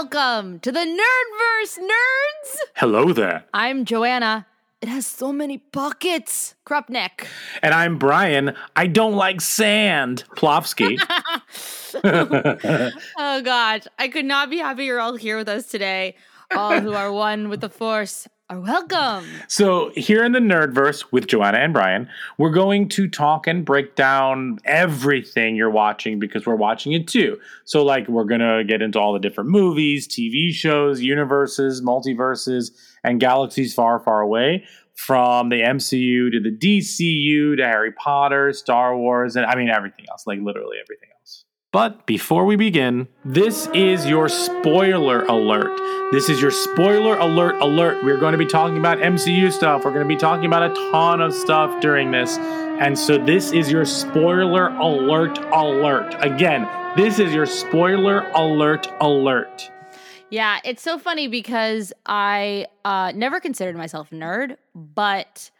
Welcome to the Nerdverse, nerds! Hello there. I'm Joanna. It has so many pockets. Krupnik. And I'm Bryan. I don't like sand. Plofsky. Oh gosh, I could not be happier you're all here with us today. All who are one with the Force are welcome. so, here in the Nerdverse with Joanna and Bryan, we're going to talk and break down everything you're watching because we're watching it too. So, like, we're going to get into all the different movies, TV shows, universes, multiverses, and galaxies far, far away. From the MCU to the DCU to Harry Potter, Star Wars, and I mean everything else, like literally everything. But before we begin, this is your spoiler alert. This is your spoiler alert alert. We're going to be talking about MCU stuff. We're going to be talking about a ton of stuff during this. And so this is your spoiler alert alert. Again, this is your spoiler alert alert. Yeah, it's so funny because I uh, never considered myself a nerd, but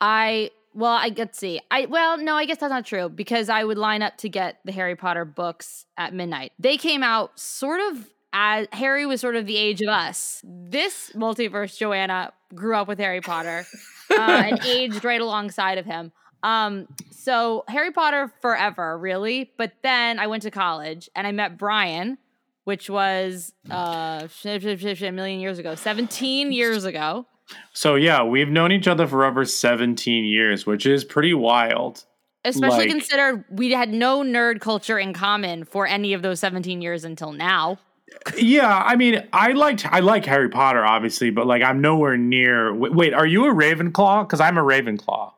I well, I let's see. I well, no, I guess that's not true because I would line up to get the Harry Potter books at midnight. They came out sort of as Harry was sort of the age of us. This multiverse Joanna grew up with Harry Potter uh, and aged right alongside of him. Um, so Harry Potter forever, really. But then I went to college and I met Bryan, which was uh a million years ago, 17 years ago. So yeah, we've known each other for over 17 years, which is pretty wild. Especially Like- considered we had no nerd culture in common for any of those 17 years until now. Yeah, I mean, I liked I like Harry Potter obviously, but like I'm nowhere near. Wait, wait are you a Ravenclaw? Because I'm a Ravenclaw.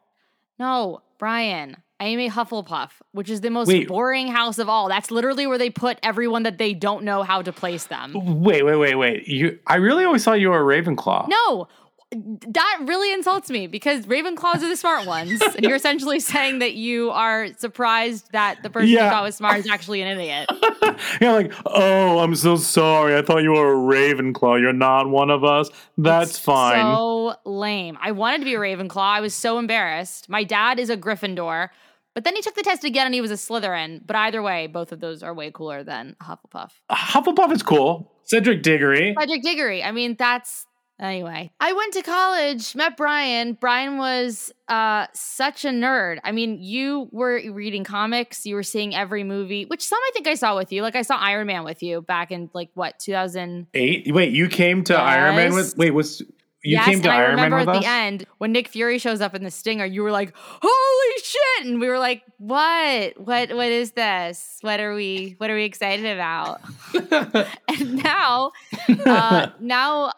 No, Bryan, I am a Hufflepuff, which is the most Wait. boring house of all. That's literally where they put everyone that they don't know how to place them. Wait, wait, wait, wait. You, I really always thought you were a Ravenclaw. No, that really insults me because Ravenclaws are the smart ones. and you're essentially saying that you are surprised that the person Yeah. you thought was smart is actually an idiot. You're like, oh, I'm so sorry. I thought you were a Ravenclaw. You're not one of us. That's It's fine. So lame. I wanted to be a Ravenclaw. I was so embarrassed. My dad is a Gryffindor, but then he took the test again and he was a Slytherin. But either way, both of those are way cooler than Hufflepuff. Hufflepuff is cool. Cedric Diggory. Cedric Diggory. I mean, that's anyway. I went to college, met Bryan. Bryan was uh such a nerd. I mean, you were reading comics, you were seeing every movie, which some I think I saw with you. Like I saw Iron Man with you back in like what, 2008. Wait, you came to Iron Man with. Wait, was you yes, came to and I Iron Man remember with at us? the end when Nick Fury shows up in the stinger, you were like, "Holy shit!" and we were like, "What? What? What is this? What are we? What are we excited about?" and now, uh, now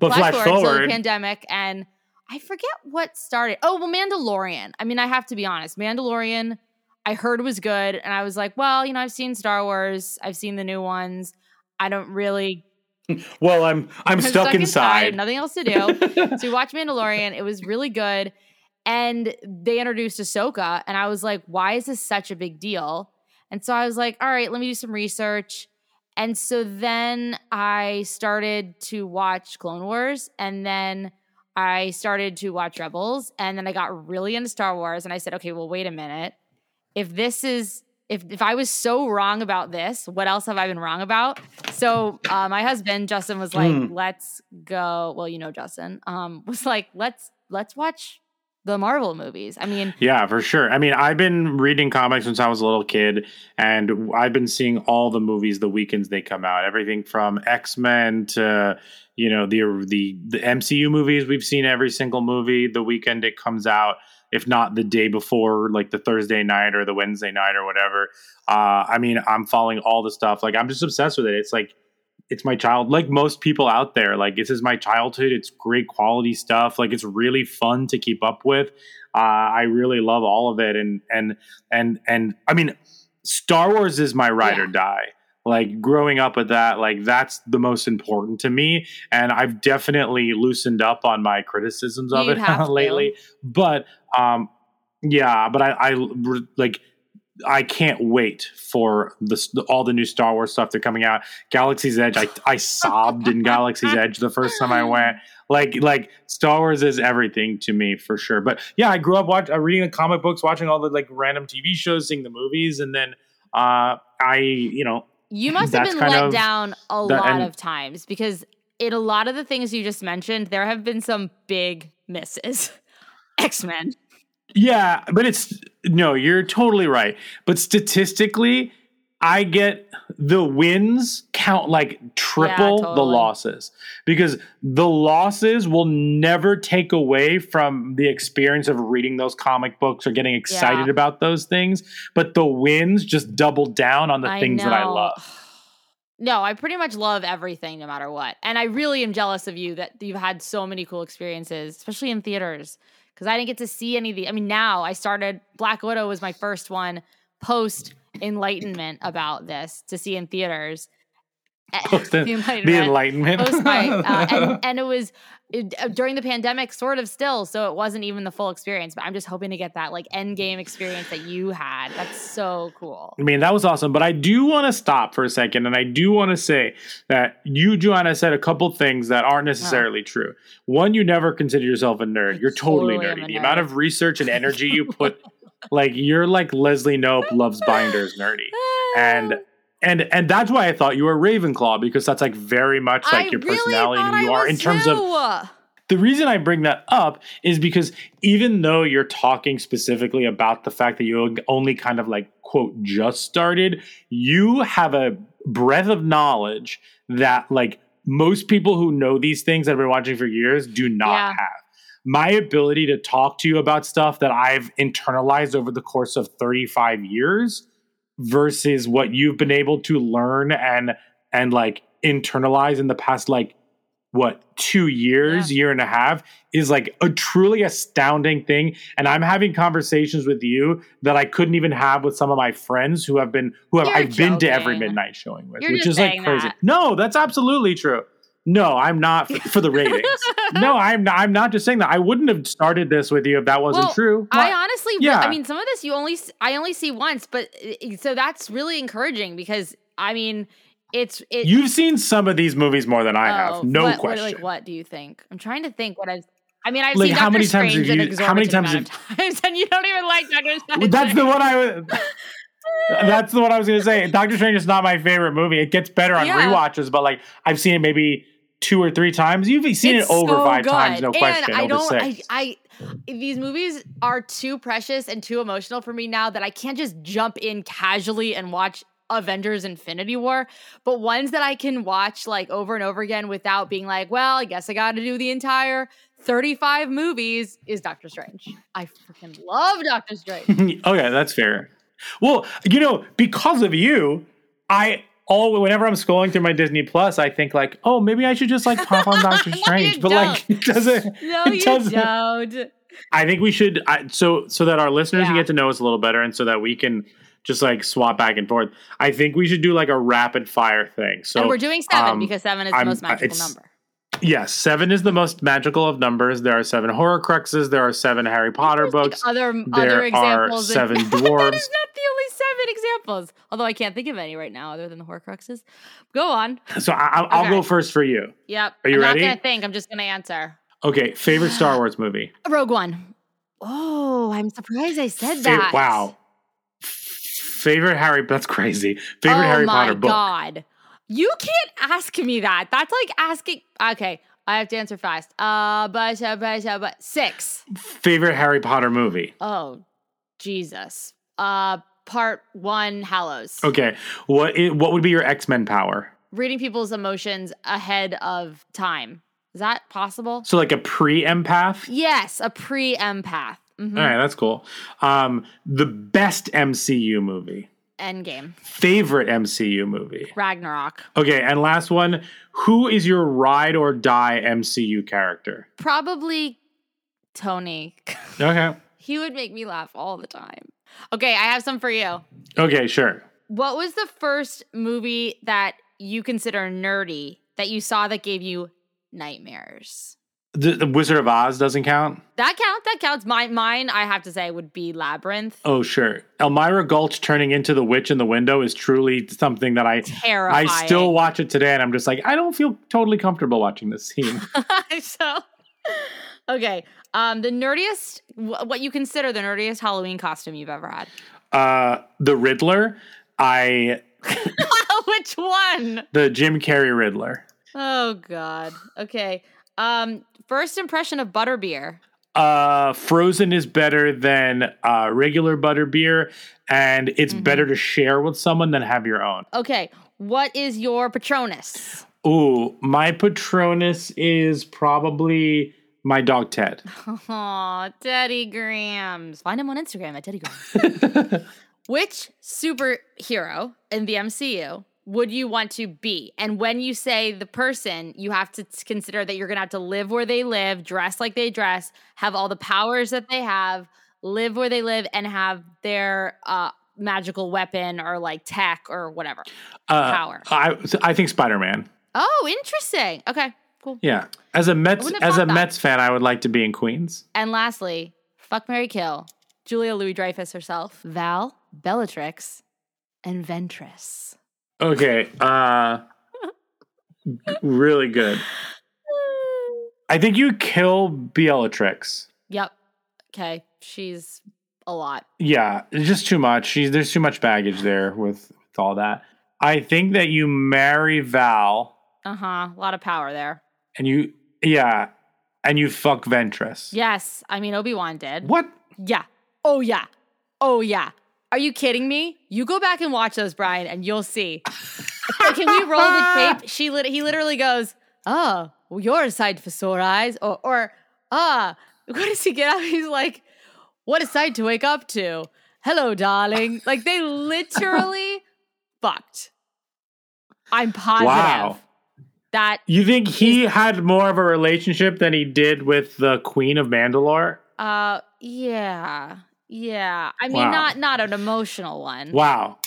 but flash forward till the pandemic, and I forget what started. Oh, well, Mandalorian. I mean, I have to be honest. Mandalorian, I heard was good, and I was like, well, you know, I've seen Star Wars, I've seen the new ones. I don't really well, I'm I'm I'm stuck, inside. nothing else to do. so we watched Mandalorian. It was really good. And they introduced Ahsoka, and I was like, why is this such a big deal? And so I was like, all right, let me do some research. And so then I started to watch Clone Wars, and then I started to watch Rebels, and then I got really into Star Wars, and I said, okay, well, wait a minute. If this is if if I was so wrong about this, what else have I been wrong about? So uh, my husband Justin was like, Mm. "Let's go." Well, you know Justin um, was like, "Let's let's watch the Marvel movies." I mean, Yeah, for sure. I mean, I've been reading comics since I was a little kid, and I've been seeing all the movies the weekends they come out. Everything from X Men to you know the the the MCU movies. We've seen every single movie the weekend it comes out, if not the day before, like the Thursday night or the Wednesday night or whatever. Uh, I mean, I'm following all the stuff. Like I'm just obsessed with it. It's like it's my child like most people out there like this is my childhood it's great quality stuff like it's really fun to keep up with. Uh, i really love all of it and and and and i mean star wars is my ride or die. Like growing up with that like that's the most important to me and i've definitely loosened up on my criticisms of You'd it lately but um yeah but i i like I can't wait for this, all the new Star Wars stuff they're coming out. Galaxy's Edge, I, I sobbed in Galaxy's Edge the first time I went. Like like Star Wars is everything to me for sure. But yeah, I grew up watching, uh, reading the comic books, watching all the like random TV shows, seeing the movies, and then uh, I you know You must have been let of down a the- lot and- of times because in a lot of the things you just mentioned, there have been some big misses. X Men. Yeah, but it's no, you're totally right. But statistically, I get the wins count like triple the totally. losses because the losses will never take away from the experience of reading those comic books or getting excited Yeah. about those things. But the wins just double down on the things that I love. No, I pretty much love everything no matter what. And I really am jealous of you that you've had so many cool experiences, especially in theaters. Because I didn't get to see any of the I mean, now I started Black Widow was my first one post enlightenment about this to see in theaters. Eh, Post the enlightenment. post my uh, and, and it was it, uh, during the pandemic sort of still so it wasn't even the full experience but i'm just hoping to get that like end game experience that you had that's so cool I mean, that was awesome. But I do want to stop for a second. And I do want to say that you, Joanna, said a couple things that aren't necessarily true. One, you never consider yourself a nerd. I You're totally, totally nerdy. The amount of research and energy you put, like, you're like Leslie Knope loves binders nerdy. And and and that's why I thought you were Ravenclaw because that's like very much like I your really personality and who I you are in terms of the reason I bring that up is because even though you're talking specifically about the fact that you only kind of like quote just started, you have a breadth of knowledge that like most people who know these things that have been watching for years do not Yeah. have. My ability to talk to you about stuff that I've internalized over the course of 35 years versus what you've been able to learn and and like internalize in the past like what two years year and a half is like a truly astounding thing. And i'm having conversations with you that i couldn't even have with some of my friends who have been who have You're i've been to every midnight showing with You're which is like crazy. that. no that's absolutely true no i'm not f- for the ratings no i'm not i'm not just saying that i wouldn't have started this with you if that wasn't Well, true I honestly, Yeah. I mean, some of this you only, I only see once, but uh, so that's really encouraging because I mean, it's it. you've seen some of these movies more than i oh, have no what, question What, like, what do you think? I'm trying to think what I've. I mean, I've Like, seen how Doctor many times Strange have you- how many times of times, and you don't even like Doctor Strange. That's the one I was. That's the one I was gonna say. Doctor Strange is not my favorite movie. It gets better on Yeah. rewatches, but like I've seen it maybe two or three times. You've seen It's it over so five times, good. no question. I don't. I. I these movies are too precious and too emotional for me now that I can't just jump in casually and watch Avengers Infinity War, but ones that I can watch like over and over again without being like, well, I guess I got to do the entire 35 movies is Doctor Strange. I freaking love Doctor Strange. okay, that's fair. Well, you know, because of you, I all whenever I'm scrolling through my Disney Plus, I think like, oh, maybe I should just like pop on Doctor No, Strange. but like, it doesn't. no, it you doesn't. don't. I think we should I, so so that our listeners can get to know us a little better, and so that we can just like swap back and forth. I think we should do like a rapid fire thing. So and we're doing seven um, because seven is the I'm- most magical number. Yes, seven is the most magical of numbers. There are seven Horcruxes. There are seven Harry Potter There's, like, books. other There other are examples. and- seven that dwarves. is not the only seven examples. Although I can't think of any right now other than the Horcruxes. Go on. So I, I'll, I'll Okay. go first for you. Yep. Are you I'm ready? not gonna think. I'm just gonna answer. Okay, favorite Star Wars movie. Rogue One. Oh, I'm surprised I said Fa- that. wow. Favorite Harry. That's crazy. Favorite oh Harry Potter book. Oh my God. You can't ask me that. That's like asking. Okay, I have to answer fast. Uh, but uh, but uh, but six. Favorite Harry Potter movie. Oh, Jesus. Uh, part one, Hallows. Okay, what what would be your X Men power? Reading people's emotions ahead of time. Is that possible? So like a pre empath. Yes, a pre empath. Mm-hmm. All right, that's cool. Um, the best MCU movie. Endgame. Favorite MCU movie. Ragnarok. Okay, and last one. Who is your ride or die MCU character? Probably Tony. Okay. he would make me laugh all the time. Okay, I have some for you. Okay, sure. what was the first movie that you consider nerdy that you saw that gave you nightmares? The, the Wizard of Oz doesn't count. That count. That counts. Mine, mine. I have to say would be Labyrinth. Oh sure, Almira Gulch turning into the witch in the window is truly something that I Terrifying. I still watch it today, and I'm just like I don't feel totally comfortable watching this scene. so okay. Um, the nerdiest. What you consider the nerdiest Halloween costume you've ever had? uh, the Riddler, I Which one? the Jim Carrey Riddler. Oh God. Okay. Um, first impression of butterbeer. Uh, frozen is better than uh, regular butterbeer, and it's Mm-hmm. better to share with someone than have your own. Okay. What is your Patronus? Ooh, my Patronus is probably my dog Ted. Oh, Teddy Grams. Find him on Instagram at Teddy Grams. Which superhero in the MCU would you want to be? And when you say the person, you have to consider that you're going to have to live where they live, dress like they dress, have all the powers that they have, live where they live, and have their uh, magical weapon or like tech or whatever. Uh, Power. I I think Spider Man. Oh, interesting. Okay, cool. Yeah, as a Mets as a that. Mets fan, I would like to be in Queens. And lastly, fuck Mary Kill, Julia Louis Dreyfus herself, Val, Bellatrix, and Ventress. Okay, uh, really good. I think you kill Bellatrix. Yep. Okay. She's a lot. Yeah, it's just too much. She's there's too much baggage there with, with all that. I think that you marry Val Uh huh. A lot of power there. and you yeah, and you fuck Ventress. Yes. I mean, Obi Wan did. What? Yeah. Oh, yeah. Oh, yeah. Are you kidding me? You go back and watch those, Bryan, and you'll see. Like, Can we roll the tape? She lit- he literally goes, "Oh, well, you're a sight for sore eyes," or, or "Ah, what does he get out?" He's like, "What a sight to wake up to." Hello, darling. Like they literally fucked. I'm positive Wow. that You think he had more of a relationship than he did with the Queen of Mandalore? Uh, yeah, yeah. I mean, Wow. not not an emotional one, Wow.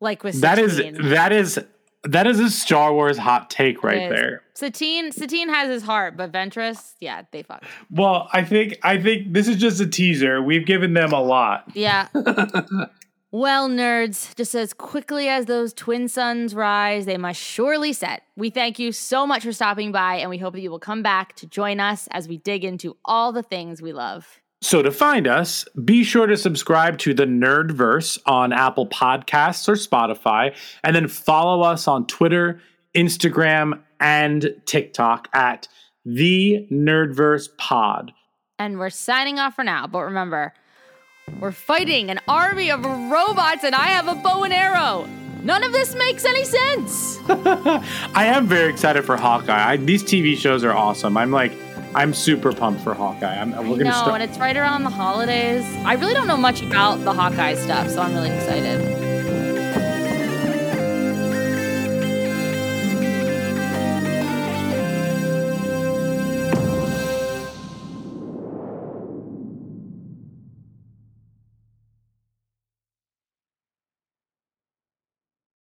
like with That is that is that is a Star Wars hot take right there. Satine, Satine has his heart, but Ventress, yeah, they fucked. Well, I think I think this is just a teaser. We've given them a lot. Yeah. well, nerds, just as quickly as those twin suns rise, they must surely set. We thank you so much for stopping by, and we hope that you will come back to join us as we dig into all the things we love. So to find us, be sure to subscribe to the Nerdverse on Apple Podcasts or Spotify, and then follow us on Twitter, Instagram, and TikTok at the Nerdverse Pod. And we're signing off for now, but remember, we're fighting an army of robots, and I have a bow and arrow. None of this makes any sense. I am very excited for Hawkeye. I, these TV shows are awesome. I'm like, I'm super pumped for Hawkeye. I'm, we're gonna know, start. and it's right around the holidays. I really don't know much about the Hawkeye stuff, so I'm really excited.